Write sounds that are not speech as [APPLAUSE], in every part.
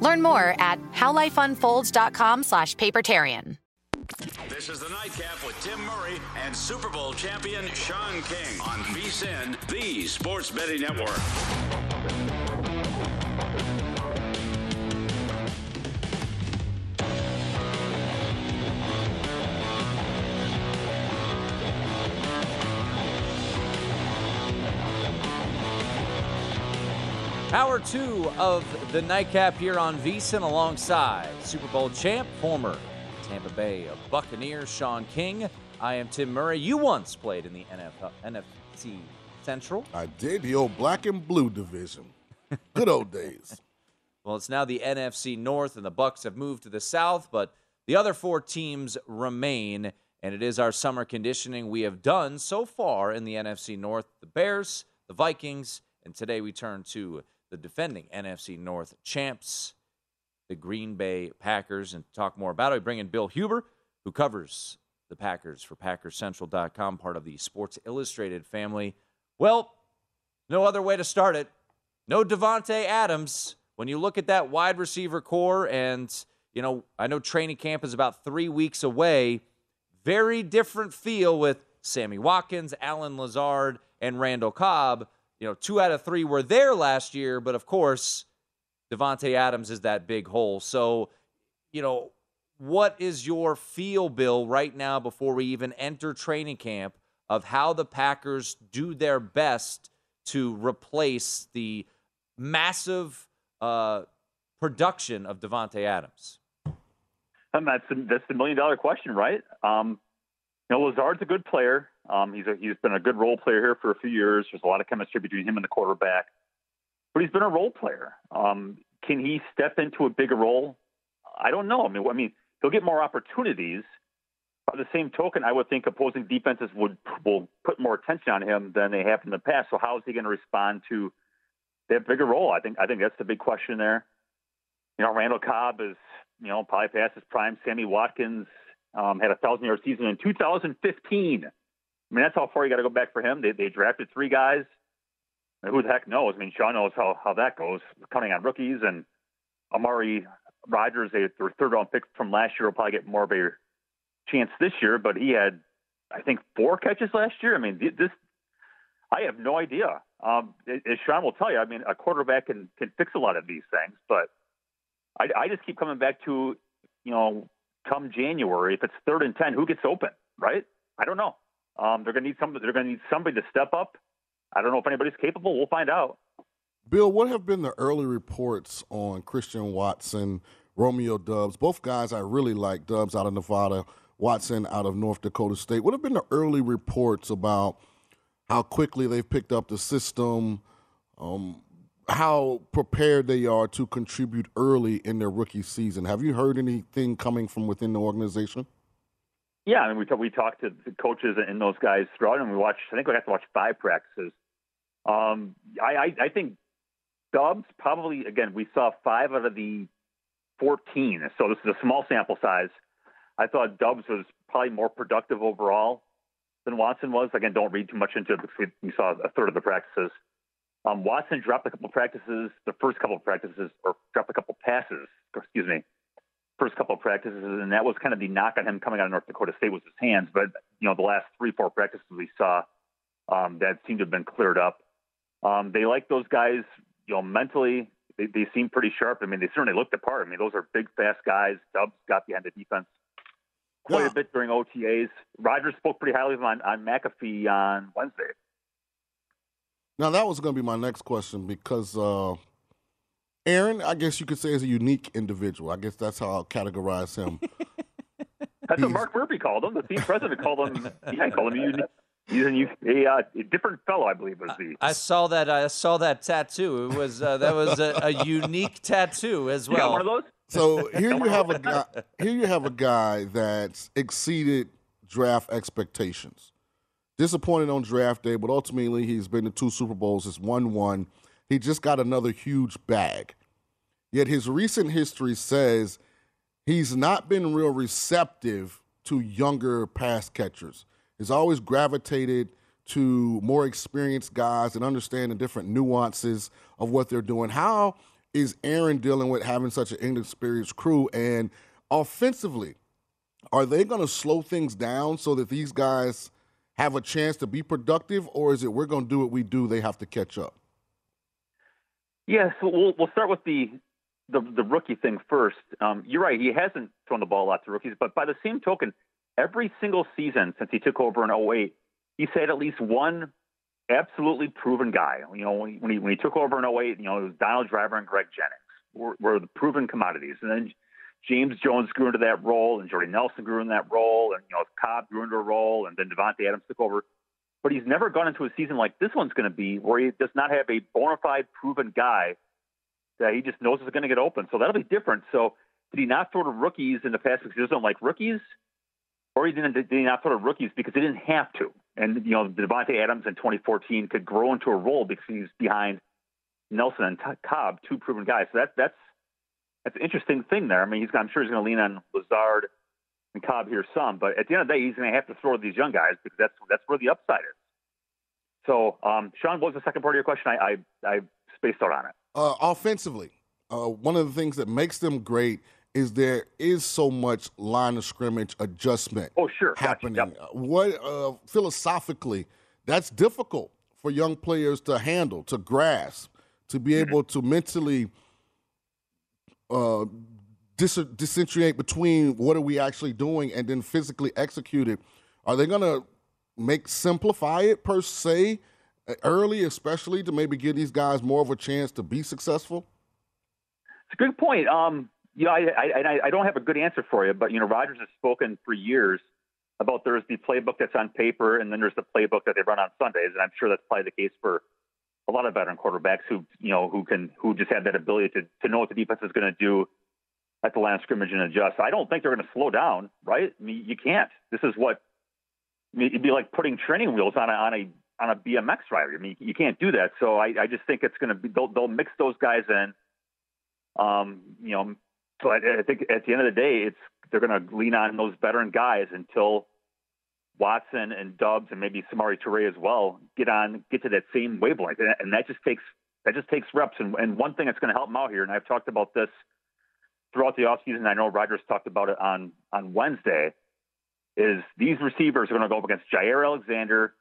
Learn more at howlifeunfolds.com slash papertarian. This is the Nightcap with Tim Murray and Super Bowl champion Sean King on VSIN, the Sports Betting Network. Hour two of the nightcap here on VSIN alongside Super Bowl champ, former Tampa Bay Buccaneer Sean King. I am Tim Murray. You once played in the NFL, NFC Central. I did the old black and blue division. [LAUGHS] Good old days. Well, it's now the NFC North, and the Bucs have moved to the South, but the other four teams remain, and it is our summer conditioning we have done so far in the NFC North: the Bears, the Vikings, and today we turn to the defending NFC North champs, the Green Bay Packers. And talk more about it, we bring in Bill Huber, who covers the Packers for PackersCentral.com, part of the Sports Illustrated family. Well, no other way to start it. No Davante Adams. When you look at that wide receiver corps, and you know, I know training camp is about three weeks away. Very different feel with Sammy Watkins, Allen Lazard, and Randall Cobb you know, two out of three were there last year, but of course, Davante Adams is that big hole. So, you know, what is your feel, Bill, right now before we even enter training camp of how the Packers do their best to replace the massive uh, production of Davante Adams? And that's that's the million dollar question, right? Um, you know, Lazard's a good player. Um, he's a, he's been a good role player here for a few years. There's a lot of chemistry between him and the quarterback, but he's been a role player. Um, can he step into a bigger role? I don't know. I mean, I mean, he'll get more opportunities. By the same token, I would think opposing defenses would will put more attention on him than they have in the past. So how is he going to respond to that bigger role? I think I think that's the big question there. You know, Randall Cobb is you know probably past his prime. Sammy Watkins um, had a thousand yard season in 2015. I mean, that's how far you got to go back for him. They, they drafted three guys. who the heck knows? I mean, Sean knows how, how that goes, counting on rookies. And Amari Rodgers, they, their third round pick from last year, will probably get more of a chance this year. But he had, I think, four catches last year. I mean, this, I have no idea. Um, as Sean will tell you, I mean, a quarterback can, can fix a lot of these things. But I, I just keep coming back to, you know, come January, if it's third and 10, who gets open, right? I don't know. Um, they're going to need somebody. They're going to need somebody to step up. I don't know if anybody's capable. We'll find out. Bill, what have been the early reports on Christian Watson Romeo Doubs, Both guys I really like. Doubs out of Nevada, Watson out of North Dakota State. What have been the early reports about how quickly they've picked up the system? Um, how prepared they are to contribute early in their rookie season. Have you heard anything coming from within the organization? Yeah, I mean, we we talked to the coaches and those guys throughout, and we watched. I think we got to watch five practices. Um, I, I, I think Doubs probably again we saw five out of the 14, so this is a small sample size. I thought Doubs was probably more productive overall than Watson was. Again, don't read too much into it because we saw a third of the practices. Um, Watson dropped a couple practices, the first couple of practices, or dropped a couple passes, excuse me, first couple of practices, and that was kind of the knock on him coming out of North Dakota State was his hands. But you know, the last three, four practices we saw, um, that seemed to have been cleared up. Um, they like those guys, you know, mentally. They, they seem pretty sharp. I mean, they certainly looked apart. I mean, those are big, fast guys. Doubs got behind the defense quite yeah. a bit during OTAs. Rodgers spoke pretty highly of him on, on McAfee on Wednesday. Now that was going to be my next question because uh, Aaron, I guess you could say, is a unique individual. I guess that's how I'll categorize him. [LAUGHS] that's what Mark Murphy called him. The team president called him. Yeah, called him unique. He's a, a, uh, a, different fellow, I believe. Was the. I saw that. I saw that tattoo. It was uh, that was a, a, unique tattoo as well. one of those. So [LAUGHS] here you have a guy. Here you have a guy that's exceeded draft expectations disappointed on draft day, but ultimately he's been to two Super Bowls, has won one. He just got another huge bag. Yet his recent history says he's not been real receptive to younger pass catchers. He's always gravitated to more experienced guys and understand the different nuances of what they're doing. How is Aaron dealing with having such an inexperienced crew? And offensively, are they going to slow things down so that these guys have a chance to be productive, or is it we're going to do what we do? They have to catch up. Yeah, so we'll we'll start with the the, the rookie thing first. Um, you're right; he hasn't thrown the ball a lot to rookies, but by the same token, every single season since he took over in 08, he's had at least one absolutely proven guy. You know, when he when he took over in 08, you know, it was Donald Driver and Greg Jennings were, were the proven commodities, and then James Jones grew into that role, and Jordy Nelson grew in that role, and you know Cobb grew into a role, and then Davante Adams took over. But he's never gone into a season like this one's going to be, where he does not have a bona fide proven guy that he just knows is going to get open. So that'll be different. So did he not throw to rookies in the past because he doesn't like rookies, or he didn't? Did he not throw to rookies because he didn't have to? And you know, Davante Adams in 2014 could grow into a role because he's behind Nelson and Cobb, two proven guys. So that that's that's an interesting thing there. I mean, he's, I'm sure he's going to lean on Lazard and Cobb here some, but at the end of the day, he's going to have to throw to these young guys because that's that's where the upside is. So, um, Sean, what was the second part of your question? I I, I spaced out on it. Uh, offensively, uh, one of the things that makes them great is there is so much line of scrimmage adjustment. Oh, sure, happening. Gotcha. Yep. What uh, philosophically, that's difficult for young players to handle, to grasp, to be mm-hmm. able to mentally uh, dis- discentrate between what are we actually doing and then physically execute it. Are they going to make simplify it per se uh, early, especially to maybe give these guys more of a chance to be successful? It's a good point. Um, you know, I, I, I don't have a good answer for you, but you know, Rodgers has spoken for years about there's the playbook that's on paper, and then there's the playbook that they run on Sundays, and I'm sure that's probably the case for a lot of veteran quarterbacks who you know who can who just have that ability to to know what the defense is going to do at the line of scrimmage and adjust. I don't think they're going to slow down, right? I mean, you can't. This is what I mean, it'd be like putting training wheels on a on a on a BMX rider. I mean, you can't do that. So I, I just think it's going to be they'll, they'll mix those guys in. Um, you know, so I, think at the end of the day, it's they're going to lean on those veteran guys until Watson and Doubs and maybe Samori Toure as well get on get to that same wavelength, and that just takes that just takes reps. And, and one thing that's going to help them out here, and I've talked about this throughout the offseason. I know Rodgers talked about it on on Wednesday. Is these receivers are going to go up against Jaire Alexander,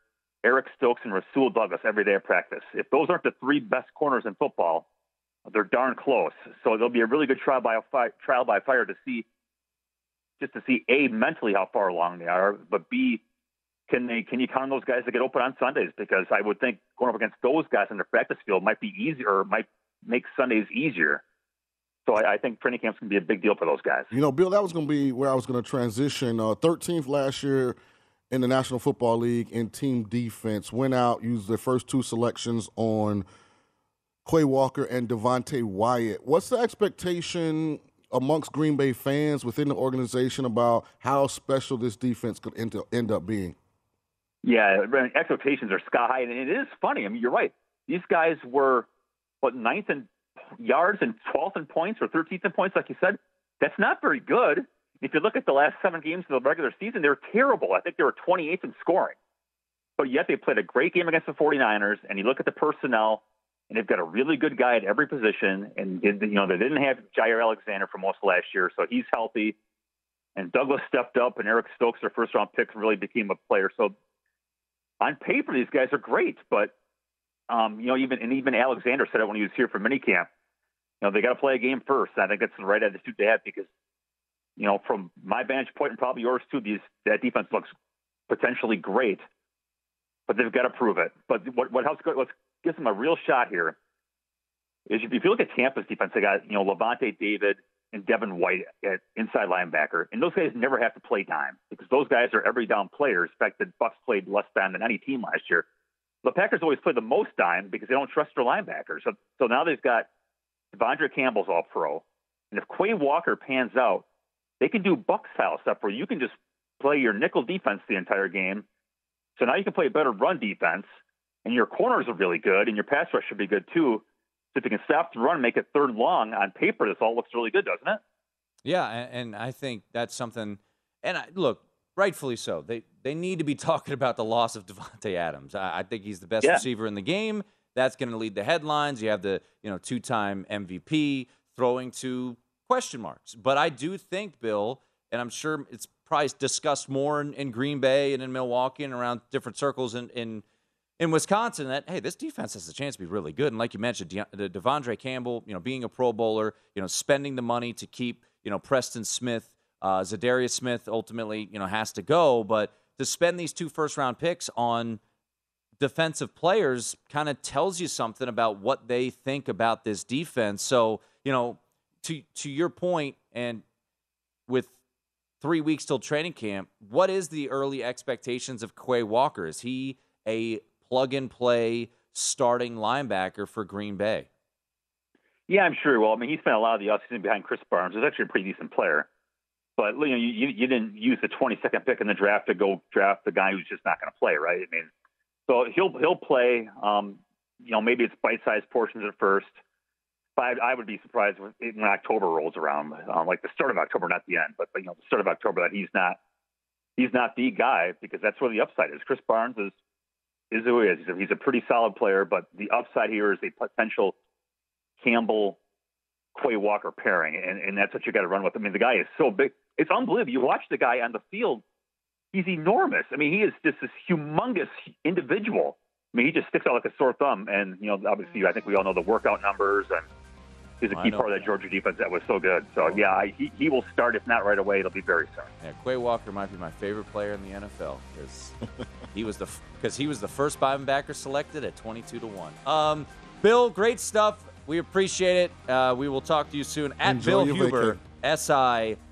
Eric Stokes, and Rasul Douglas every day of practice. If those aren't the three best corners in football, they're darn close. So there'll be a really good trial by fire, trial by fire to see just to see a mentally how far along they are, but b can they can you count on those guys to get open on Sundays? Because I would think going up against those guys in the practice field might be easier, might make Sundays easier. So I, I think training camp's going to be a big deal for those guys. You know, Bill, that was going to be where I was going to transition. Uh, 13th last year in the National Football League in team defense. Went out, used their first two selections on Quay Walker and Devonte Wyatt. What's the expectation amongst Green Bay fans within the organization about how special this defense could end, end up being? Yeah, expectations are sky high, and it is funny. I mean, you're right. These guys were what ninth in yards and 12th in points or 13th in points, like you said. That's not very good. If you look at the last seven games of the regular season, they were terrible. I think they were 28th in scoring. But yet they played a great game against the 49ers, and you look at the personnel, and they've got a really good guy at every position. And you know they didn't have Jaire Alexander for most of last year, so he's healthy. And Douglas stepped up, and Eric Stokes, their first round pick, really became a player. So on paper, these guys are great, but um, you know, even and even Alexander said it when he was here for minicamp. You know, they got to play a game first. And I think that's the right attitude to have because, you know, from my vantage point and probably yours too, these that defense looks potentially great, but they've got to prove it. But what what helps what gives them a real shot here is if you look at Tampa's defense, they got you know Lavonte David and Devin White at inside linebacker, and those guys never have to play dime because those guys are every down players. In fact, the Bucs played less dime than any team last year. The Packers always play the most dime because they don't trust their linebackers. So, so now they've got De'Vondre Campbell's all pro. And if Quay Walker pans out, they can do Buck style stuff where you can just play your nickel defense the entire game. So now you can play a better run defense, and your corners are really good, and your pass rush should be good too. So if you can stop the run and make it third long on paper, this all looks really good, doesn't it? Yeah, and I think that's something. And I, look, rightfully so. They they need to be [LAUGHS] talking about the loss of Davante Adams. I, I, think he's the best yeah. receiver in the game. That's going to lead the headlines. You have the you know two time MVP throwing to question marks. But I do think Bill, and I'm sure it's probably discussed more in, in Green Bay and in Milwaukee and around different circles in, in in Wisconsin that hey, this defense has a chance to be really good. And like you mentioned, De- De- De'Vondre Campbell, you know, being a Pro Bowler, you know, spending the money to keep you know Preston Smith uh, Za'Darius Smith ultimately, you know, has to go, but to spend these two first round picks on defensive players kind of tells you something about what they think about this defense. So, you know, to to your point, and with three weeks till training camp, what is the early expectations of Quay Walker? Is he a plug and play starting linebacker for Green Bay? Yeah, I'm sure. Well, I mean, he spent a lot of the offseason behind Krys Barnes. He's actually a pretty decent player. But you know, you, you didn't use the 22nd pick in the draft to go draft the guy who's just not going to play, right? I mean, so he'll he'll play. Um, you know, maybe it's bite-sized portions at first. But I, I would be surprised when, when October rolls around, um, like the start of October, not the end, but, but you know, the start of October, that he's not he's not the guy because that's where the upside is. Krys Barnes is is who he is. He's a, he's a pretty solid player, but the upside here is a potential Campbell Quay Walker pairing, and, and that's what you got to run with. I mean, the guy is so big. It's unbelievable. You watch the guy on the field, he's enormous. I mean, he is just this humongous individual. I mean, he just sticks out like a sore thumb. And, you know, obviously, I think we all know the workout numbers, and he's a key part of that Georgia defense that was so good. So, yeah, I, he, he will start, if not right away, it'll be very soon. Yeah, Quay Walker might be my favorite player in the NFL because [LAUGHS] he was the because he was the first backer selected at 22 to 1. Um, Bill, great stuff. We appreciate it. Uh, we will talk to you soon at Enjoy Bill Huber, SI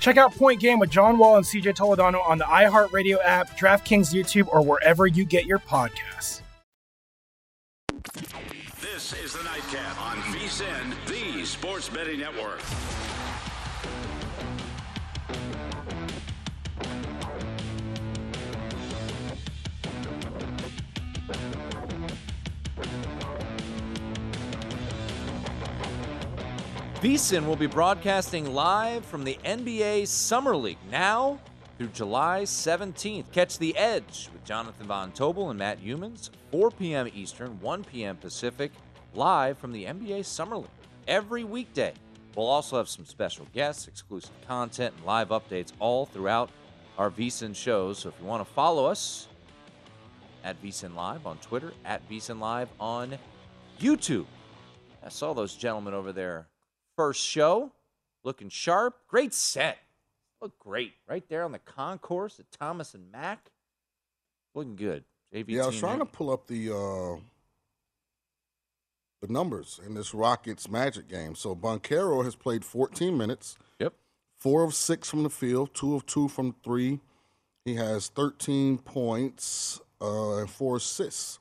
Check out Point Game with John Wall and CJ Toledano on the iHeartRadio app, DraftKings YouTube, or wherever you get your podcasts. This is the Nightcap on VSIN, the Sports Betting Network. VSIN will be broadcasting live from the NBA Summer League now through July 17th. Catch the edge with Jonathan Von Tobel and Matt Youmans, 4 p.m. Eastern, 1 p.m. Pacific, live from the NBA Summer League every weekday. We'll also have some special guests, exclusive content, and live updates all throughout our VSIN shows. So if you want to follow us at VSIN Live on Twitter, at VSIN Live on YouTube. I saw those gentlemen over there first show, looking sharp. Great set. Look great. Right there on the concourse at Thomas and Mack. Looking good. JV Yeah, I was trying to pull up the uh, the numbers in this Rockets Magic game. So Banchero has played 14 minutes. Yep. Four of six from the field, two of two from three. He has 13 points uh, and four assists.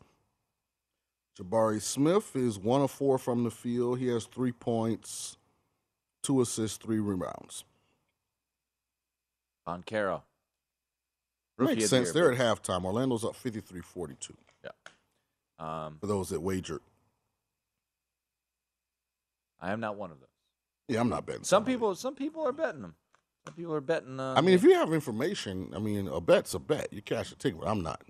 Jabari Smith is one of four from the field. He has three points, two assists, three rebounds. Banchero. Makes sense. They're at halftime. Orlando's up 53 42 Yeah. Um, for those that wagered. I am not one of those. Yeah, I'm not betting. Some people, some people are betting them. Some people are betting. Uh, I mean, if you have information, I mean, a bet's a bet. You cash a ticket. but I'm not.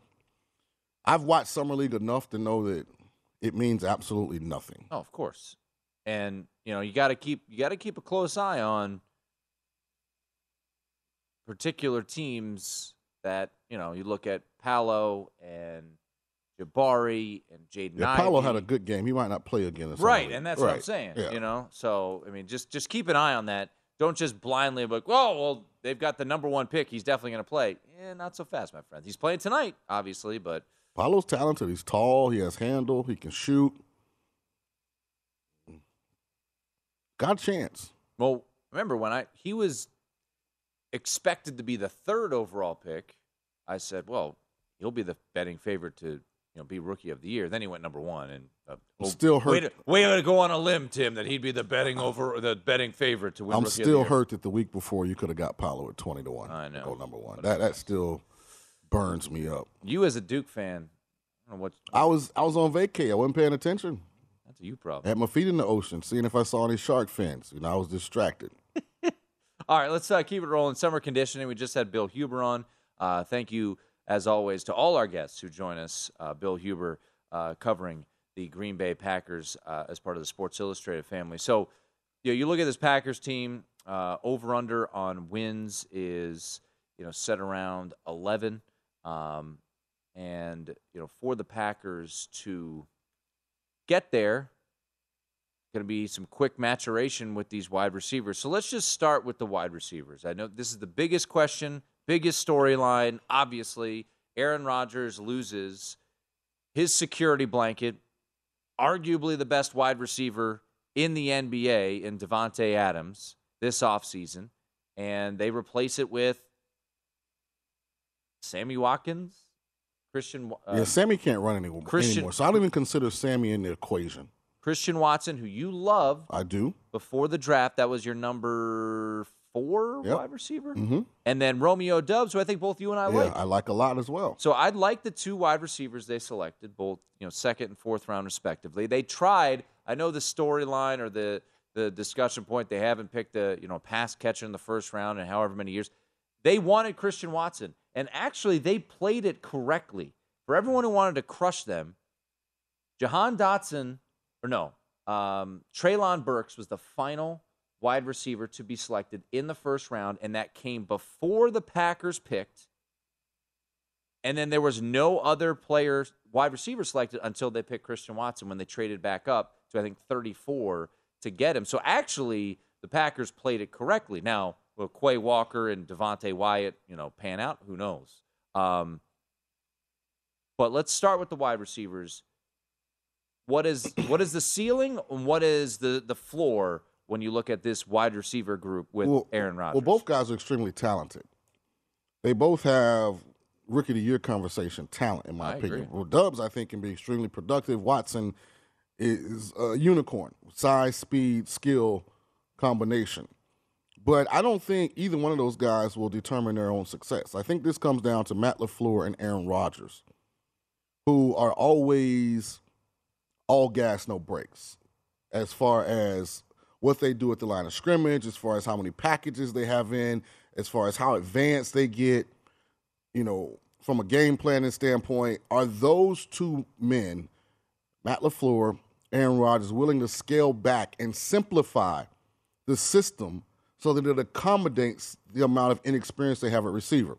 I've watched Summer League enough to know that it means absolutely nothing. Oh, of course. And you know, you got to keep you got to keep a close eye on particular teams that you know. You look at Paolo and Jabari and Jaden. Yeah, Paolo had a good game. He might not play again. in right, and that's what I'm saying. Yeah. You know, so I mean, just just keep an eye on that. Don't just blindly like, oh, well, they've got the number one pick. He's definitely going to play. Yeah, not so fast, my friend. He's playing tonight, obviously, but Paolo's talented. He's tall. He has handle. He can shoot. Got a chance. Well, remember when I he was expected to be the third overall pick, I said, well, he'll be the betting favorite to you know be rookie of the year. Then he went number one, and uh, well, still way to, way to go on a limb, Tim, that he'd be the betting over the betting favorite to win. I'm rookie of the still year. hurt that the week before you could have got Paolo at 20 to 1. I know. Go number one. That, that still burns me up. You as a Duke fan, I what I was I was on vacay. I wasn't paying attention. That's a you problem. Had my feet in the ocean, seeing if I saw any shark fins. You know, I was distracted. [LAUGHS] All right, let's uh, keep it rolling. Summer conditioning. We just had Bill Huber on. Uh, thank you, as always, to all our guests who join us. Uh, Bill Huber uh, covering the Green Bay Packers uh, as part of the Sports Illustrated family. So, you know, you look at this Packers team. Uh, over under on wins is you know set around eleven, um, and you know for the Packers to get there, going to be some quick maturation with these wide receivers. So let's just start with the wide receivers. I know this is the biggest question, biggest storyline. Obviously, Aaron Rodgers loses his security blanket, arguably the best wide receiver in the NBA in Davante Adams this offseason, and they replace it with Sammy Watkins, Christian. Uh, yeah, Sammy can't run anymore, Christian- anymore, so I don't even consider Sammy in the equation. Christian Watson, who you love I do. before the draft, that was your number four Yep. wide receiver, Mm-hmm. and then Romeo Doubs, who I think both you and I Yeah, like. I like a lot as well. So I'd like the two wide receivers they selected, both you know second and fourth round respectively. They tried. I know the storyline or the the discussion point. They haven't picked a you know pass catcher in the first round in however many years. They wanted Christian Watson, and actually they played it correctly. For everyone who wanted to crush them, Jahan Dotson, or no, um, Treylon Burks was the final wide receiver to be selected in the first round, and that came before the Packers picked. And then there was no other player, wide receiver selected until they picked Christian Watson when they traded back up to, I think, 34 to get him. So actually, the Packers played it correctly. Now, will Quay Walker and Devonte Wyatt, you know, pan out? Who knows? Um, but let's start with the wide receivers. What is what is the ceiling and what is the the floor when you look at this wide receiver group with Well- Aaron Rodgers? Well, both guys are extremely talented. They both have rookie of the year conversation talent, in my I opinion. agree. Well, Doubs, I think, can be extremely productive. Watson is a unicorn, size, speed, skill combination. But I don't think either one of those guys will determine their own success. I think this comes down to Matt LaFleur and Aaron Rodgers, who are always all gas, no brakes, as far as what they do at the line of scrimmage, as far as how many packages they have in, as far as how advanced they get, you know, from a game planning standpoint. Are those two men, Matt LaFleur, Aaron Rodgers, willing to scale back and simplify the system so that it accommodates the amount of inexperience they have at receiver?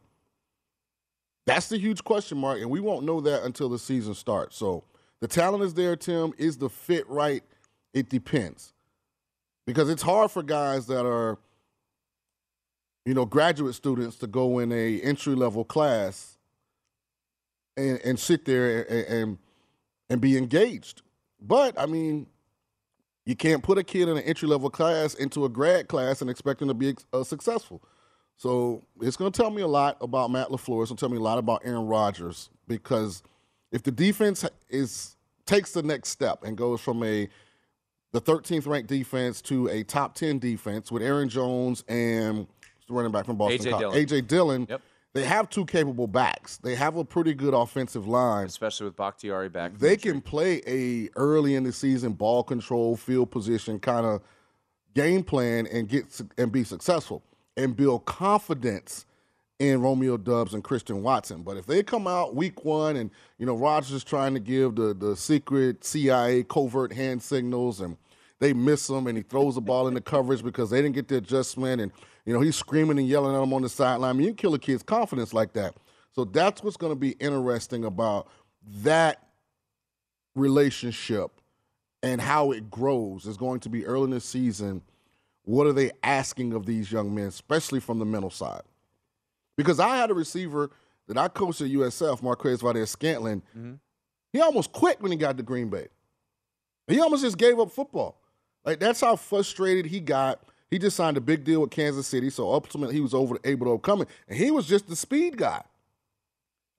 That's the huge question mark, and we won't know that until the season starts. So the talent is there, Tim. Is the fit right? It depends. Because it's hard for guys that are, you know, graduate students to go in a entry level class and, and sit there and, and and be engaged. But I mean, you can't put a kid in an entry level class into a grad class and expect them to be uh, successful. So it's going to tell me a lot about Matt Lafleur. It's going to tell me a lot about Aaron Rodgers because if the defense is takes the next step and goes from a the 13th ranked defense to a top 10 defense with Aaron Jones and the running back from Boston A.J. College, Dillon. AJ Dillon. Yep. They have two capable backs. They have a pretty good offensive line. especially with Bakhtiari back. They can play a early in the season ball control, field position kind of game plan and get and be successful and build confidence in Romeo Doubs and Christian Watson. But if they come out week one and you know Rodgers is trying to give the the secret CIA covert hand signals and they miss him and he throws the ball into coverage because they didn't get the adjustment and you know he's screaming and yelling at them on the sideline. I mean, you kill a kid's confidence like that. So that's what's going to be interesting about that relationship and how it grows is going to be early in the season. What are they asking of these young men, especially from the mental side? Because I had a receiver that I coached at USF, Marquez Valdes-Scantling. Mm-hmm. He almost quit when he got to Green Bay. He almost just gave up football. Like that's how frustrated he got. He just signed a big deal with Kansas City, so ultimately he was over able to overcome it. And he was just the speed guy.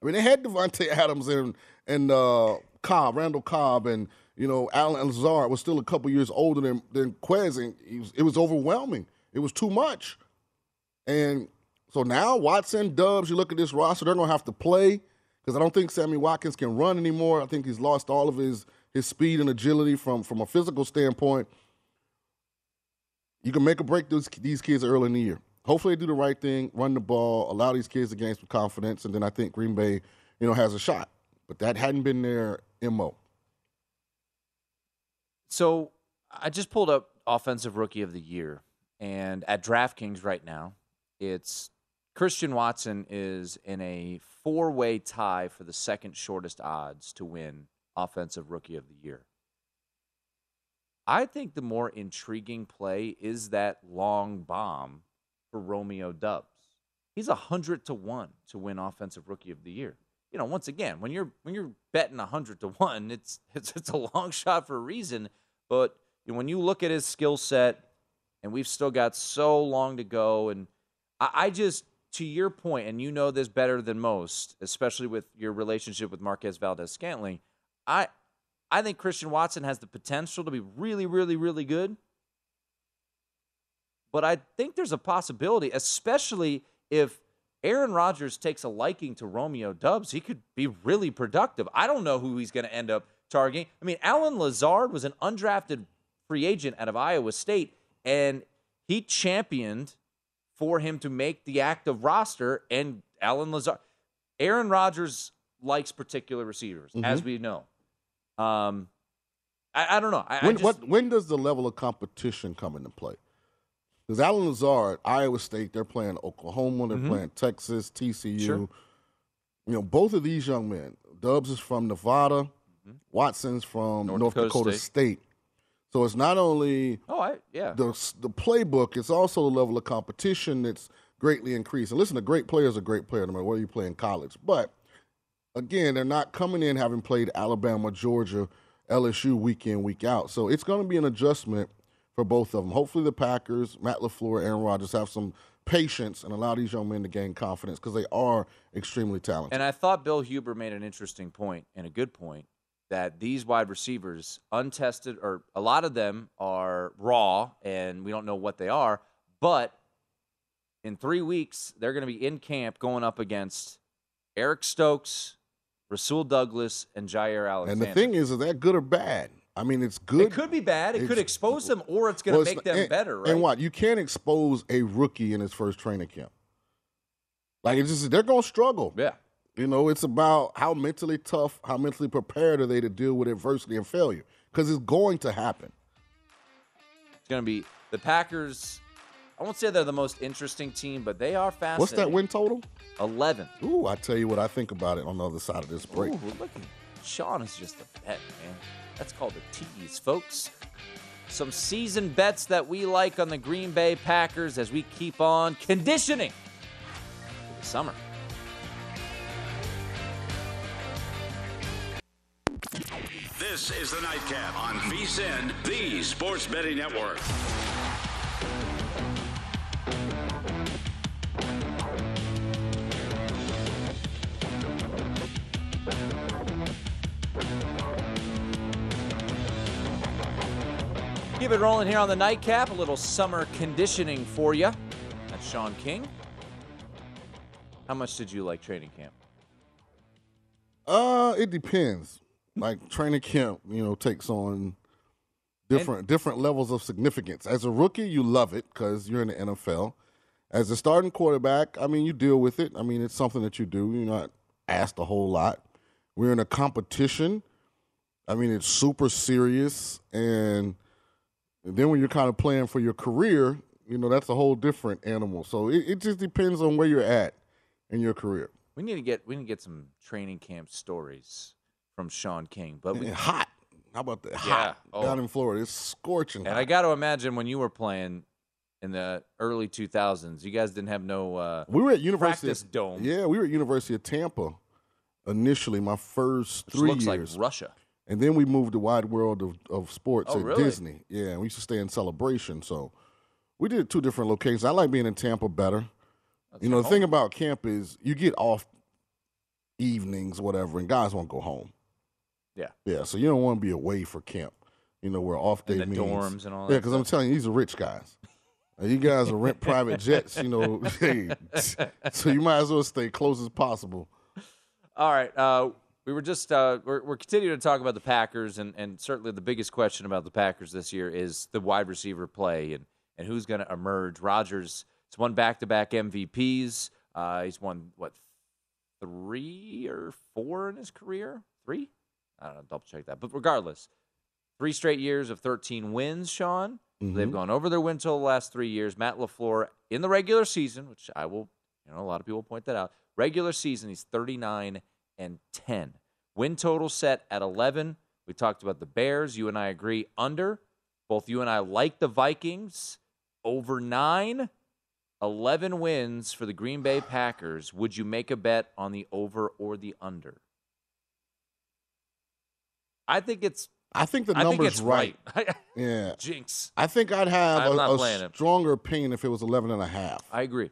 I mean, they had Davante [LAUGHS] Adams and and uh, Cobb, Randall Cobb, and you know Allen Lazard was still a couple years older than than Quez, and was, it was overwhelming. It was too much. And so now Watson, Doubs, you look at this roster, they're gonna have to play because I don't think Sammy Watkins can run anymore. I think he's lost all of his his speed and agility from from a physical standpoint. You can make or break those, these kids early in the year. Hopefully, they do the right thing, run the ball, allow these kids to gain some confidence, and then I think Green Bay, you know, has a shot. But that hadn't been their mo. So I just pulled up offensive rookie of the year, and at DraftKings right now, it's Christian Watson is in a four-way tie for the second shortest odds to win offensive rookie of the year. I think the more intriguing play is that long bomb for Romeo Doubs. He's a hundred to one to win offensive rookie of the year. you know, once again, when you're when you're betting hundred to one, it's [LAUGHS] it's it's a long shot for a reason. But when you look at his skill set, and we've still got so long to go, and I, I just to your point, and you know this better than most, especially with your relationship with Marquez Valdes-Scantling. I I think Christian Watson has the potential to be really, really, really good. But I think there's a possibility, especially if Aaron Rodgers takes a liking to Romeo Doubs, he could be really productive. I don't know who he's going to end up targeting. I mean, Allen Lazard was an undrafted free agent out of Iowa State, and he championed for him to make the active roster. And Allen Lazard, Aaron Rodgers likes particular receivers, Mhm. as we know. Um, I, I don't know. I, I when, just- what, when does the level of competition come into play? Because Allen Lazard, Iowa State, they're playing Oklahoma, they're Mhm. playing Texas, TCU. Sure. You know, both of these young men, Doubs is from Nevada, Watson's from North, Mm-hmm. North Dakota, Dakota State. So it's not only Oh, I yeah. the the playbook, it's also the level of competition that's greatly increased. And listen, a great player is a great player, no matter where you play in college. But again, they're not coming in having played Alabama, Georgia, LSU week in, week out. So it's going to be an adjustment for both of them. Hopefully, the Packers, Matt LaFleur, Aaron Rodgers have some patience and allow these young men to gain confidence because they are extremely talented. And I thought Bill Huber made an interesting point and a good point that these wide receivers, untested, or a lot of them are raw and we don't know what they are, but in three weeks, they're going to be in camp going up against Eric Stokes, Rasul Douglas, and Jaire Alexander. And the thing is, is that good or bad? I mean, it's good. it could be bad. It could expose them, or it's going to Well, make them and- better, right? And what you can't expose a rookie in his first training camp. Like it's just they're gonna struggle. Yeah. You know, it's about how mentally tough, how mentally prepared are they to deal with adversity and failure? Because it's going to happen. It's going to be the Packers. I won't say they're the most interesting team, but they are fascinating. What's that win total? 11. Ooh, I tell you what I think about it on the other side of this break. Ooh, look at Sean is just a bet, man. That's called a tease, folks. Some season bets that we like on the Green Bay Packers as we keep on conditioning for the summer. This is the Nightcap on VSIN, the Sports Betting Network. Keep it rolling here on the Nightcap. A little summer conditioning for you. That's Sean King. How much did you like training camp? Uh, it depends. Like training camp, you know, takes on different different levels of significance. As a rookie, you love it because you're in the NFL. As a starting quarterback, I mean, you deal with it. I mean, it's something that you do. You're not asked a whole lot. We're in a competition. I mean, it's super serious, and then when you're kind of playing for your career, you know, that's a whole different animal. So it, it just depends on where you're at in your career. We need to get we need to get some training camp stories from Sean King. But we And hot. How about that? Yeah. Hot Oh. down in Florida. It's scorching. And hot. I got to imagine when you were playing in the early 2000s, you guys didn't have no uh, we were at University practice dome. Yeah, we were at University of Tampa initially. My first Which three looks like years. Russia. And then we moved to Wide World of, of Sports Oh, at really? Disney. Yeah, we used to stay in Celebration. So we did two different locations. I like being in Tampa better. you know, the thing about camp is you get off evenings, whatever, and guys won't go home. Yeah. Yeah, so you don't want to be away for camp. You know, where off day the means. dorms and all Yeah, because I'm telling you, these are rich guys. Uh, You guys are rent private [LAUGHS] jets, you know. [LAUGHS] [LAUGHS] so you might as well stay close as possible. All right. Uh, we were just uh, we're, we're continuing to talk about the Packers, and, and certainly the biggest question about the Packers this year is the wide receiver play and and who's going to emerge. Rodgers has won back to back MVPs. Uh, he's won what three or four in his career? Three? I don't know. Double check that. But regardless, three straight years of 13 wins. Sean, they've Mhm. gone over their win total the last three years. Matt Lafleur in the regular season, which I will, you know, a lot of people point that out. Regular season, he's 39 and 10. Win total set at 11. We talked about the Bears. You and I agree under. Both you and I like the Vikings over nine. 11 wins for the Green Bay Packers. Would you make a bet on the over or the under? I think it's. I think the I think number's it's right. right. [LAUGHS] yeah. Jinx. I think I'd have I'm a, a stronger opinion if it was 11 and a half. I agree.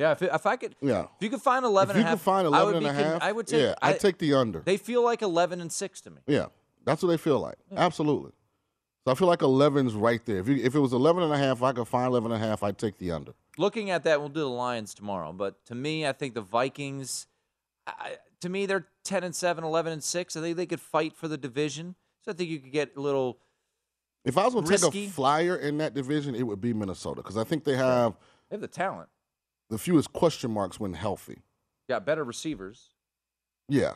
Yeah, if, it, if I could, Yeah. if you could find 11 if you and a half, could find I would and a con- I would take. yeah, I, I'd take the under. They feel like 11 and six to me. Yeah, that's what they feel like. Absolutely. So I feel like 11's right there. If you if it was 11 and a half, I could find 11 and a half, I'd take the under. Looking at that, we'll do the Lions tomorrow. But to me, I think the Vikings. I, to me, they're 10 and 7, 11 and six. I think they could fight for the division. So I think you could get a little. If I was going to take a flyer in that division, it would be Minnesota because I think they have They have the talent. The fewest question marks when healthy. Got better receivers. Yeah.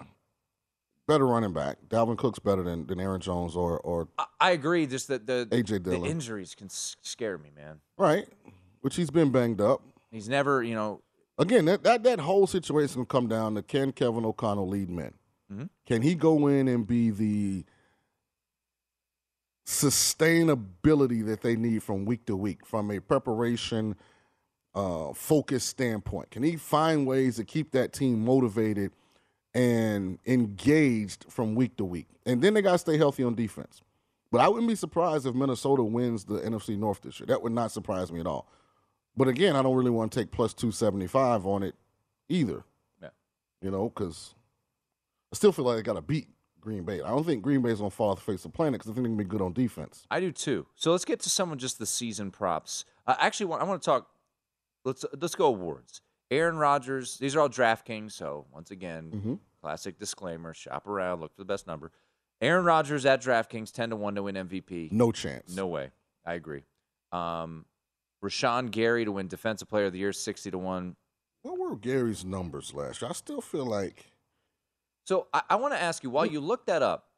Better running back. Dalvin Cook's better than, than Aaron Jones or or I, I agree. Just that the A.J. the injuries can s- scare me, man. right, which he's been banged up. He's never, you know, Again, that that, that whole situation will come down to can Kevin O'Connell lead men? Mhm. Can he go in and be the sustainability that they need from week to week, from a preparation, uh, focus standpoint? Can he find ways to keep that team motivated and engaged from week to week? And then they got to stay healthy on defense. But I wouldn't be surprised if Minnesota wins the NFC North this year. That would not surprise me at all. But again, I don't really want to take plus 275 on it either. Yeah. You know, because I still feel like they got to beat Green Bay. I don't think Green Bay's going to fall off the face of the planet because I think they can be good on defense. I do too. So let's get to some of just the season props. I actually I want to talk. Let's let's go awards. Aaron Rodgers. These are all DraftKings. So once again, Mhm. classic disclaimer: shop around, look for the best number. Aaron Rodgers at DraftKings, ten to one to win MVP. No chance. No way. I agree. Um, Rashan Gary to win Defensive Player of the Year, sixty to one. What were Gary's numbers last year? I still feel like So I, I want to ask you while you look that up,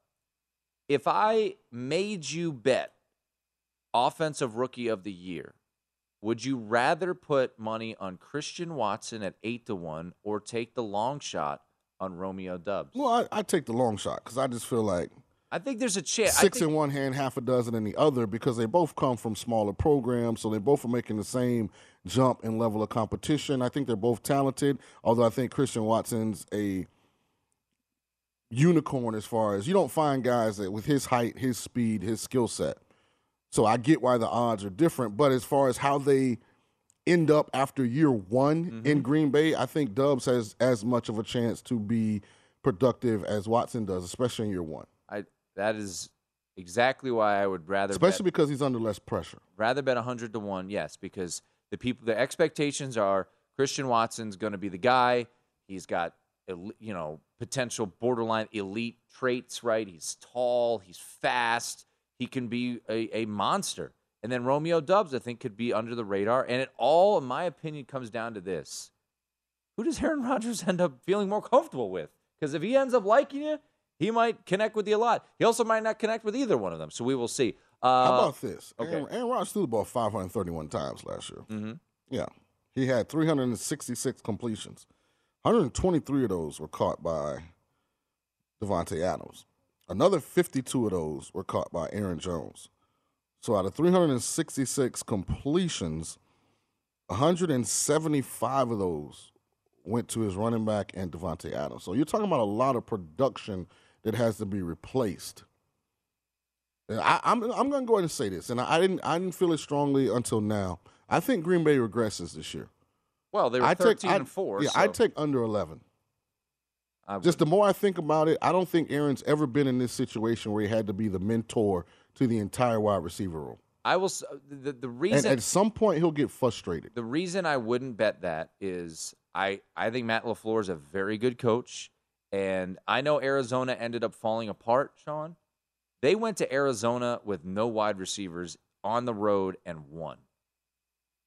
if I made you bet offensive rookie of the year, would you rather put money on Christian Watson at eight to one or take the long shot on Romeo Doubs? well, I, I take the long shot because I just feel like I think there's a chance. six in one hand, half a dozen in the other because they both come from smaller programs, so they both are making the same jump in level of competition. I think they're both talented, although I think Christian Watson's a unicorn as far as you don't find guys that with his height, his speed, his skill set. So I get why the odds are different, but as far as how they end up after year one mm-hmm. in Green Bay, I think Doubs has as much of a chance to be productive as Watson does, especially in year one. I that is exactly why I would rather especially bet, because he's under less pressure. rather bet hundred to one. Yes, because the people the expectations are Christian Watson's going to be the guy. He's got you know potential borderline elite traits. Right, he's tall, he's fast, he can be a, a monster. And then Romeo Doubs, I think, could be under the radar. And it all, in my opinion, comes down to this: who does Aaron [LAUGHS] Rodgers end up feeling more comfortable with? Because if he ends up liking you, he might connect with you a lot. He also might not connect with either one of them. So we will see. Uh, How about this? okay. Aaron, Aaron Rodgers threw the ball 531 times last year. Mm-hmm. Yeah. He had 366 completions. 123 of those were caught by Davante Adams. Another 52 of those were caught by Aaron Jones. So out of 366 completions, 175 of those went to his running back and Davante Adams. So you're talking about a lot of production that has to be replaced. And I, I'm I'm going to go ahead and say this, and I, I didn't I didn't feel it strongly until now. I think Green Bay regresses this year. Well, they were I 13 take, I- and 4. Yeah, so I take under 11. Just the more I think about it, I don't think Aaron's ever been in this situation where he had to be the mentor to the entire wide receiver room. I will. The, the And reason at some point, he'll get frustrated. the reason I wouldn't bet that is I I think Matt LaFleur is a very good coach, and I know Arizona ended up falling apart. Sean, they went to Arizona with no wide receivers on the road and won,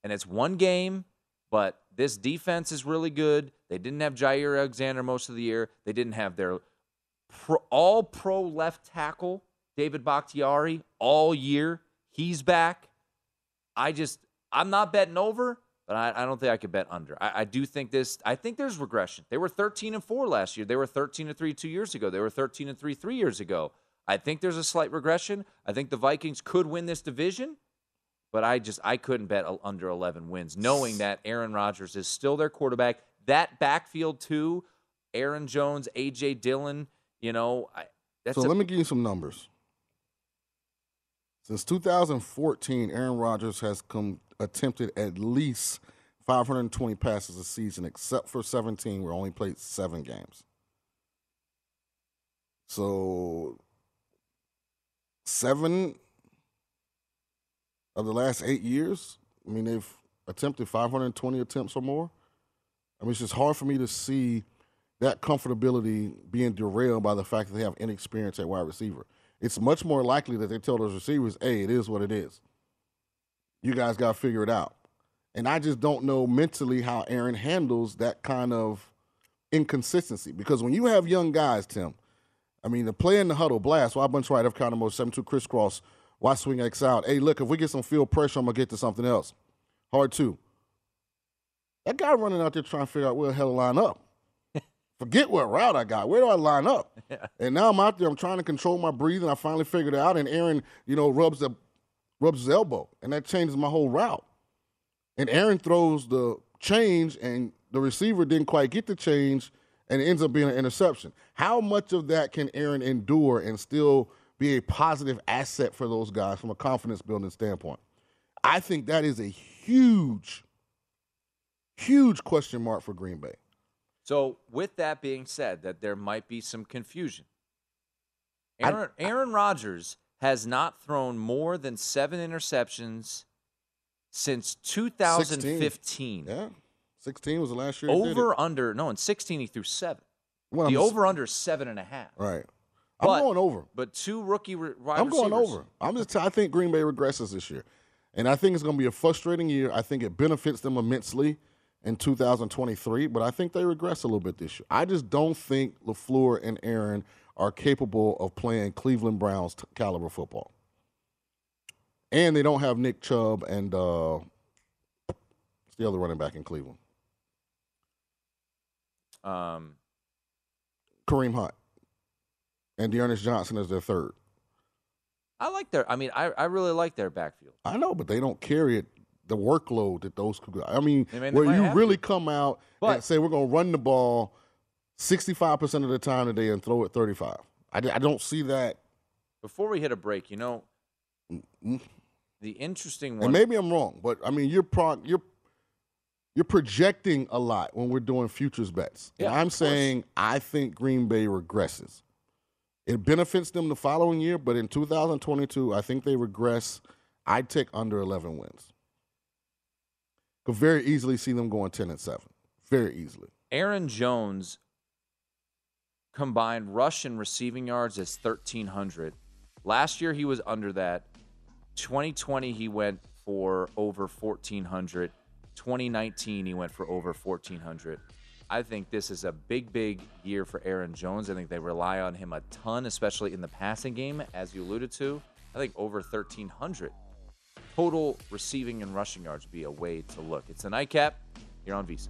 and it's one game. But this defense is really good. They didn't have Jaire Alexander most of the year. They didn't have their pro, all pro left tackle, David Bakhtiari, all year. He's back. I just, I'm not betting over, but I, I don't think I could bet under. I, I do think this, I think there's regression. They were 13 and 4 last year. They were 13 and 3 two years ago. They were 13 and 3 three years ago. I think there's a slight regression. I think the Vikings could win this division, but I just I couldn't bet under 11 wins, knowing that Aaron Rodgers is still their quarterback. That backfield too, Aaron Jones, AJ Dillon. You know, I, that's so a- let me give you some numbers. Since 2014, Aaron Rodgers has come attempted at least 520 passes a season, except for 17, where only played seven games. So seven of the last eight years, I mean, they've attempted 520 attempts or more. I mean, it's just hard for me to see that comfortability being derailed by the fact that they have inexperience at wide receiver. It's much more likely that they tell those receivers, hey, it is what it is. You guys got to figure it out. And I just don't know mentally how Aaron handles that kind of inconsistency. Because when you have young guys, Tim, I mean, the play in the huddle blast, bunch right of kind of most 7 2 crisscross, why swing X out? Hey, look, if we get some field pressure, I'm going to get to something else. Hard two. That guy running out there trying to figure out where the hell to line up. [LAUGHS] Forget what route I got. Where do I line up? And now I'm out there. I'm trying to control my breathing. I finally figured it out. And Aaron, you know, rubs the rubs his elbow, and that changes my whole route. And Aaron throws the change, and the receiver didn't quite get the change, and it ends up being an interception. How much of that can Aaron endure and still be a positive asset for those guys from a confidence building standpoint? I think that is a huge, huge question mark for Green Bay. So, with that being said, that there might be some confusion. I- Aaron, Aaron Rodgers has not thrown more than seven interceptions since 2015. Yeah, 16 was the last year. he did it. Over under no in 16 he threw seven. Well, the I'm s- over under is seven and a half. Right. I'm But- going over. But two rookie re- wide I'm going over. I'm just. I think Green Bay regresses this year, and I think it's going to be a frustrating year. I think it benefits them immensely in 2023, but I think they regress a little bit this year. I just don't think LaFleur and Aaron are capable of playing Cleveland Browns t- caliber football, and they don't have Nick Chubb and uh, what's the other running back in Cleveland, Um, Kareem Hunt, and D'Ernest Johnson as their third. I like their. I mean, I, I really like their backfield. I know, but they don't carry it the workload that those could. I mean, I mean, where you really come out and say we're going to run the ball sixty five percent of the time today and throw it thirty five. I, I don't see that. Before we hit a break, you know, mm-hmm. the interesting one. And maybe I'm wrong, but I mean, you're pro, you're you're projecting a lot when we're doing futures bets. And Yeah, I'm of course. saying I think Green Bay regresses. It benefits them the following year, but in 2022, I think they regress. I'd take under 11 wins. Could very easily see them going 10 and 7. Very easily. Aaron Jones combined rush and receiving yards is 1,300. Last year he was under that. 2020 he went for over 1,400. 2019 he went for over 1,400. I think this is a big, big year for Aaron Jones. I think they rely on him a ton, especially in the passing game, as you alluded to. I think over 1,300 total receiving and rushing yards would be a way to look. It's a nightcap. You're on VSiN.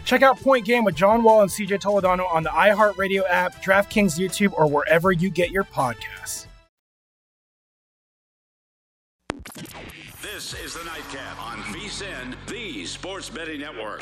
Check out Point Game with John Wall and CJ Toledano on the iHeartRadio app, DraftKings YouTube, or wherever you get your podcasts. This is the Nightcap on VSIN, the Sports Betting Network.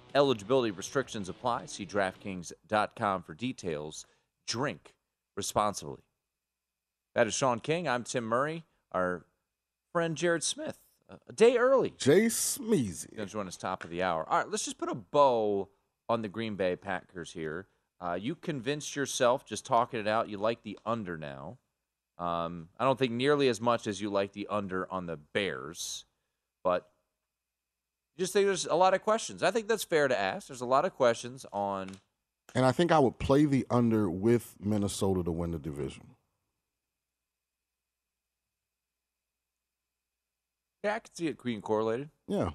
eligibility restrictions apply. See DraftKings.com for details. Drink responsibly. That is Sean King. I'm Tim Murray. Our friend Jared Smith, a- a day early. Jay Smeezy. Going to join us top of the hour. All right, let's just put a bow on the Green Bay Packers here. Uh, you convinced yourself, just talking it out, you like the under now. Um, I don't think nearly as much as you like the under on the Bears, but just think there's a lot of questions. I think that's fair to ask. There's a lot of questions on And I think I would play the under with Minnesota to win the division. Yeah, I could see it being correlated. Yeah.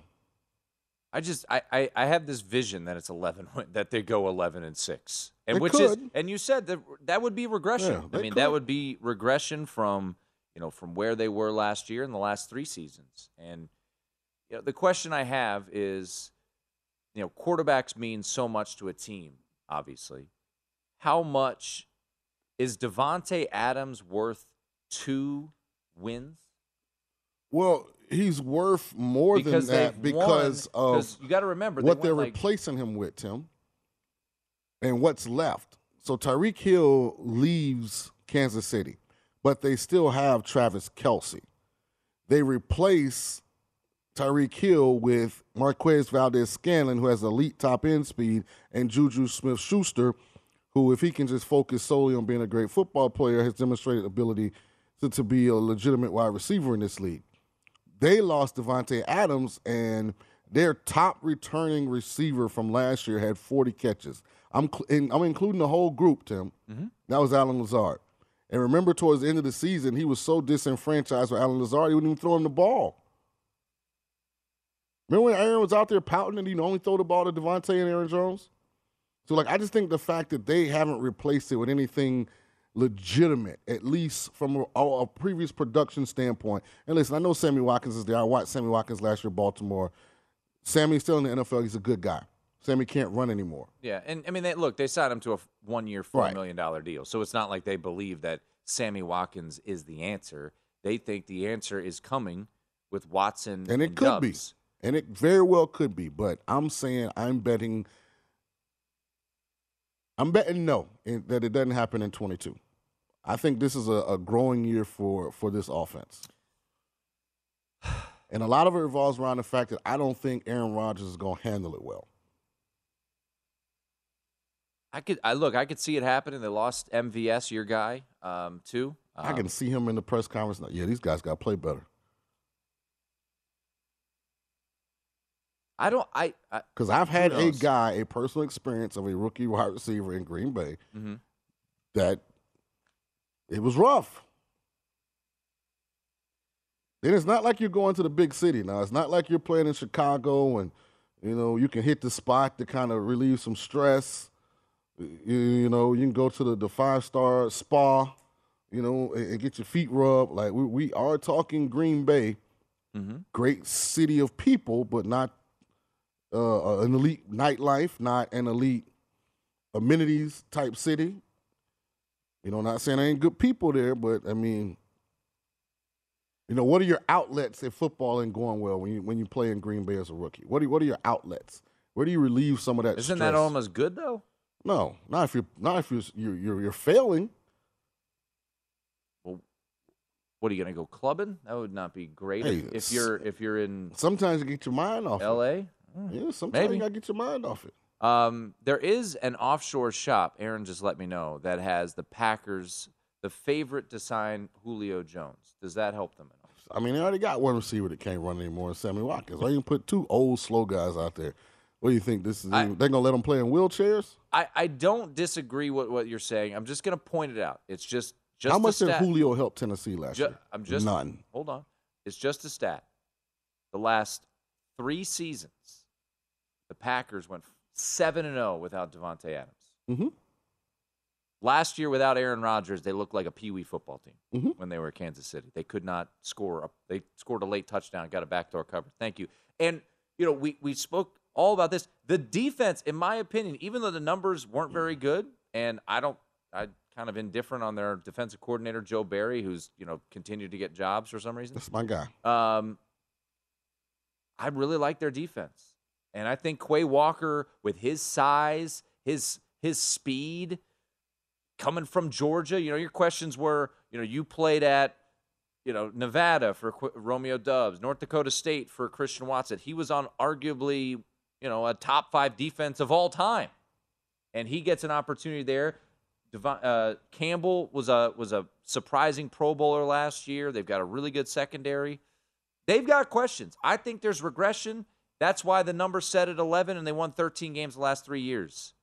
I just I, I, I have this vision that it's eleven [LAUGHS] that they go eleven and six, and They which is and you said that that would be regression. Yeah, I mean that would be regression from you know from where they were last year in the last three seasons. And you know the question I have is, you know quarterbacks mean so much to a team. Obviously, how much is Davante Adams worth two wins? Well, he's worth more Because than that because won- of you gotta remember, what they're like- replacing him with, Tim, and what's left. So Tyreek Hill leaves Kansas City, but they still have Travis Kelce. They replace Tyreek Hill with Marquez Valdes-Scantling, who has elite top end speed, and Juju Smith Schuster, who, if he can just focus solely on being a great football player, has demonstrated ability to, to be a legitimate wide receiver in this league. They lost Davante Adams, and their top returning receiver from last year had 40 catches. I'm in, I'm including the whole group, Tim. Mm-hmm. That was Allen Lazard. And remember, towards the end of the season, he was so disenfranchised with Allen Lazard, he wouldn't even throw him the ball. Remember when Aaron was out there pouting and he only throw the ball to Davante and Aaron Jones? So, like, I just think the fact that they haven't replaced it with anything legitimate, at least from a, a previous production standpoint. And listen, I know Sammy Watkins is there. I watched Sammy Watkins last year, Baltimore. Sammy's still in the NFL. He's a good guy. Sammy can't run anymore. Yeah, and I mean, they, look, they signed him to a one-year, four Right. million dollar deal, so it's not like they believe that Sammy Watkins is the answer. They think the answer is coming with Watson And it could Doubs. be. And it very well could be. But I'm saying I'm betting. I'm betting no in, that it doesn't happen in 22. I think this is a, a growing year for for this offense. [SIGHS] And a lot of it revolves around the fact that I don't think Aaron Rodgers is going to handle it well. I could, I look, I could see it happening. They lost MVS, your guy, um, too. I Um, can see him in the press conference. now, Yeah, these guys got to play better. I don't. I because I've had a guy, a personal experience of a rookie wide receiver in Green Bay Mhm. that it was rough. Then it's not like you're going to the big city now. It's not like you're playing in Chicago and you know you can hit the spot to kind of relieve some stress. You, you know you can go to the, the five star spa, you know, and, and get your feet rubbed. Like we we are talking Green Bay, Mhm. great city of people, but not uh, an elite nightlife, not an elite amenities type city. You know, not saying there ain't good people there, but I mean, you know, what are your outlets if football ain't going well when you when you play in Green Bay as a rookie? What are what are your outlets? Where do you relieve some of that? Isn't stress? that almost good though? No, not if you're not if you're you're you're, you're failing. What are you going to go clubbing? That would not be great. Hey, if, if you're if you're in Sometimes you get your mind off. L.A. Yeah, sometimes Maybe. you gotta get your mind off it. Um, there is an offshore shop. Aaron just let me know that has the Packers, the favorite to sign Julio Jones. Does that help them? At all? I mean, they already got one receiver that can't run anymore, Sammy Watkins. Why you put two old slow guys out there? What do you think? This is I- they're gonna let them play in wheelchairs? I, I don't disagree with what you're saying. I'm just going to point it out. It's just just How much did. Julio help Tennessee last Ju- year? I'm just none. Hold on. It's just a stat. The last three seasons, the Packers went seven and zero without Davante Adams. Mm-hmm. Last year, without Aaron Rodgers, they looked like a pee wee football team Mhm. when they were at Kansas City. They could not score. A, they scored a late touchdown, got a backdoor cover. Thank you. And you know, we we spoke all about this. The defense, in my opinion, even though the numbers weren't very good, and I don't, I kind of indifferent on their defensive coordinator Joe Barry, who's you know continued to get jobs for some reason. That's my guy. Um, I really like their defense, and I think Quay Walker, with his size, his his speed, coming from Georgia. You know, your questions were, you know, you played at, you know, Nevada for Qu- Romeo Doubs, North Dakota State for Christian Watson. He was on arguably, you know, a top five defense of all time, and he gets an opportunity there. Devon, uh, Campbell was a was a surprising Pro Bowler last year. They've got a really good secondary. They've got questions. I think there's regression. That's why the number set at 11, and they won 13 games the last three years.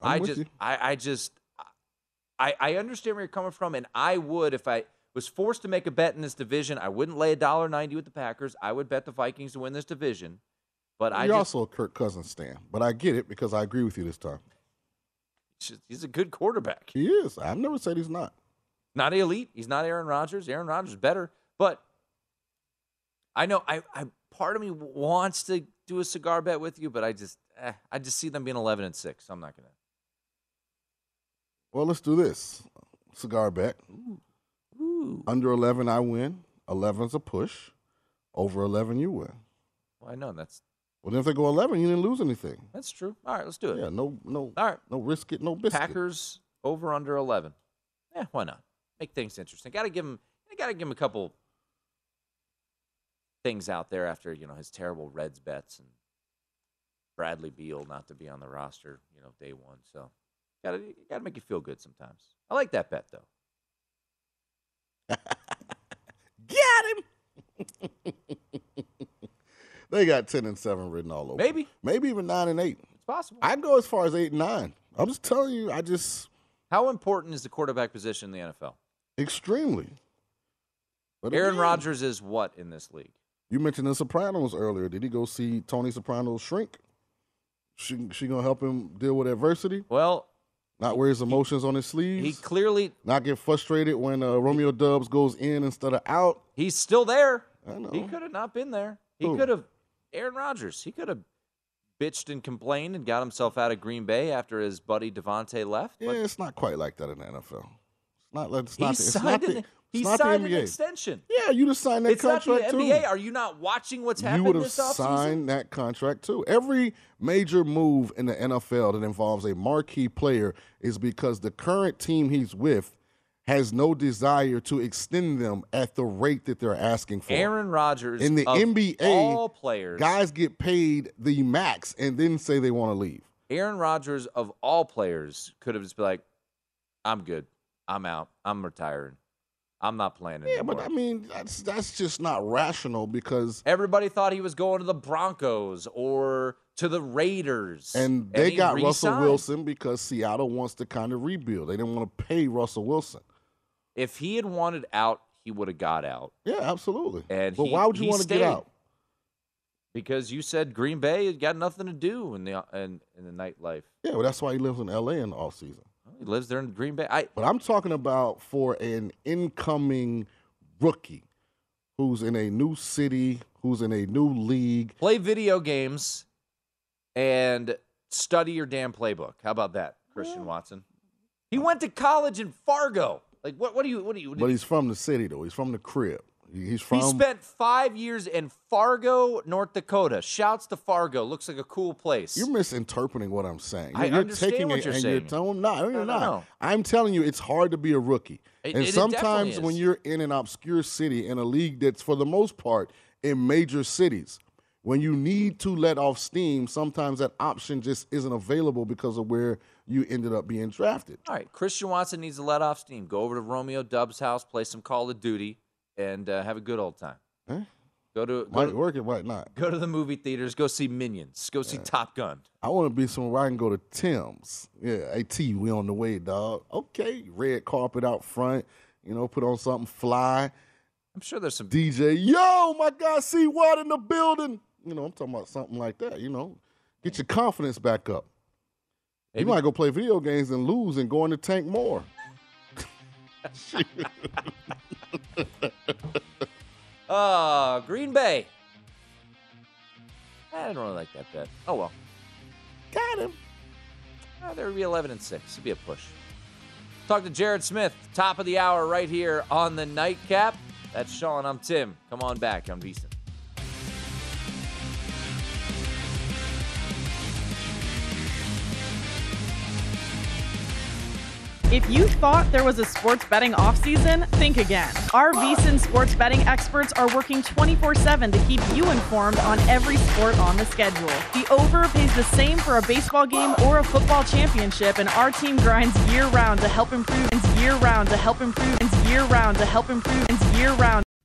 I'm I just, you. I, I just, I, I understand where you're coming from, and I would if I was forced to make a bet in this division. I wouldn't lay a dollar ninety with the Packers. I would bet the Vikings to win this division. But I You're also a Kirk Cousins stan, but I get it because I agree with you this time. he's a good quarterback. He is. I've never said he's not. Not elite. He's not Aaron Rodgers. Aaron Rodgers is better, but I know I, I part of me wants to do a cigar bet with you, but I just eh, I just see them being eleven and six. So I'm not gonna. Well, let's do this. Cigar bet. Ooh, Under 11, I win. 11's a push. Over 11, you win. Well, I know that's Well, then if they go 11, you didn't lose anything. that's true. All right, let's do it. Yeah, no, no, All right. no risk it, no biscuit. Packers over under eleven. Yeah, why not? Make things interesting. Got to give him. Got to give him a couple things out there after you know his terrible Reds bets and Bradley Beal not to be on the roster. You know, day one. So got to got to make you feel good sometimes. I like that bet though. [LAUGHS] Got him. [LAUGHS] they got 10 and 7 written all over. Maybe. Maybe even 9 and 8. It's possible. I'd go as far as 8 and 9. I'm just telling you, I just How important is the quarterback position in the NFL? extremely. But Aaron Rodgers is what in this league? You mentioned the Sopranos earlier. Did he go see Tony Soprano shrink? She she gonna help him deal with adversity? Well, not wear his emotions on his sleeves. He clearly not get frustrated when uh, Romeo Doubs goes in instead of out. He's still there. I know. He could have not been there. He could have Aaron Rodgers. He could have bitched and complained and got himself out of Green Bay after his buddy Davante left. Yeah, it's not quite like that in the NFL. It's not. like- It's not. the- It's not the, he it's signed an extension. Yeah, you just signed that It's not the contract too. NBA. Are you not watching what's happening? you would have signed that contract too. Every major move in the NFL that involves a marquee player is because the current team he's with has no desire to extend them at the rate that they're asking for. Aaron Rodgers in the of NBA, all players, guys get paid the max and then say they want to leave. Aaron Rodgers of all players could have just been like, "I'm good. I'm out. I'm retiring. I'm not playing Yeah, but I mean, that's that's just not rational because Everybody thought he was going to the Broncos or to the Raiders. and they he got Russell re-signed. Wilson because Seattle wants to kind of rebuild. They didn't want to pay Russell Wilson. If he had wanted out, he would have got out. Yeah, absolutely. And but he- why would you want to get out? Because you said Green Bay had got nothing to do in the in, in the nightlife. Yeah, well, that's why he lives in L.A. in the off season. He lives there in Green Bay. I But I'm talking about for an incoming rookie who's in a new city, who's in a new league. play video games and study your damn playbook. How about that, Christian Watson? He went to college in Fargo. Like what? What do you? What do you? But he's from the city, though. He's from the crib. He- He's from. he spent five years in Fargo, North Dakota. Shouts to Fargo. Looks like a cool place. You're misinterpreting what I'm saying. I you're understand taking what it you're and saying. you're telling no, you're No, no, not. no. I'm telling you, it's hard to be a rookie. It- and it sometimes when you're in an obscure city in a league that's for the most part in major cities, when you need to let off steam, sometimes that option just isn't available because of where you ended up being drafted. All right, Christian Watson needs to let off steam. Go over to Romeo Doubs' house, play some Call of Duty, and uh, have a good old time. Huh? Go to go to, work, it might not. go to the movie theaters. Go see Minions. Go see Top Gun. I want to be somewhere where I can go to Tim's. Yeah, AT, we on the way, dog. Okay, red carpet out front. You know, put on something fly. I'm sure there's some DJ. Yo, my guy, see what in the building? You know, I'm talking about something like that. You know, get your confidence back up. Maybe- You might go play video games and lose and go in the tank more. [LAUGHS] [LAUGHS] [LAUGHS] Uh, [LAUGHS] Green Bay. I don't really like that bet. Oh well. Got him. Uh, they'll be 11 and 6. It'd be a push. Talk to Jared Smith, top of the hour, right here on the nightcap. That's Sean. I'm Tim. Come on back on VSiN. If you thought there was a sports betting offseason, think again. Our VSiN sports betting experts are working 24 7 to keep you informed on every sport on the schedule. The over pays the same for a baseball game or a football championship, and our team grinds year round to help improve, and year round to help improve, and year round to help improve, and year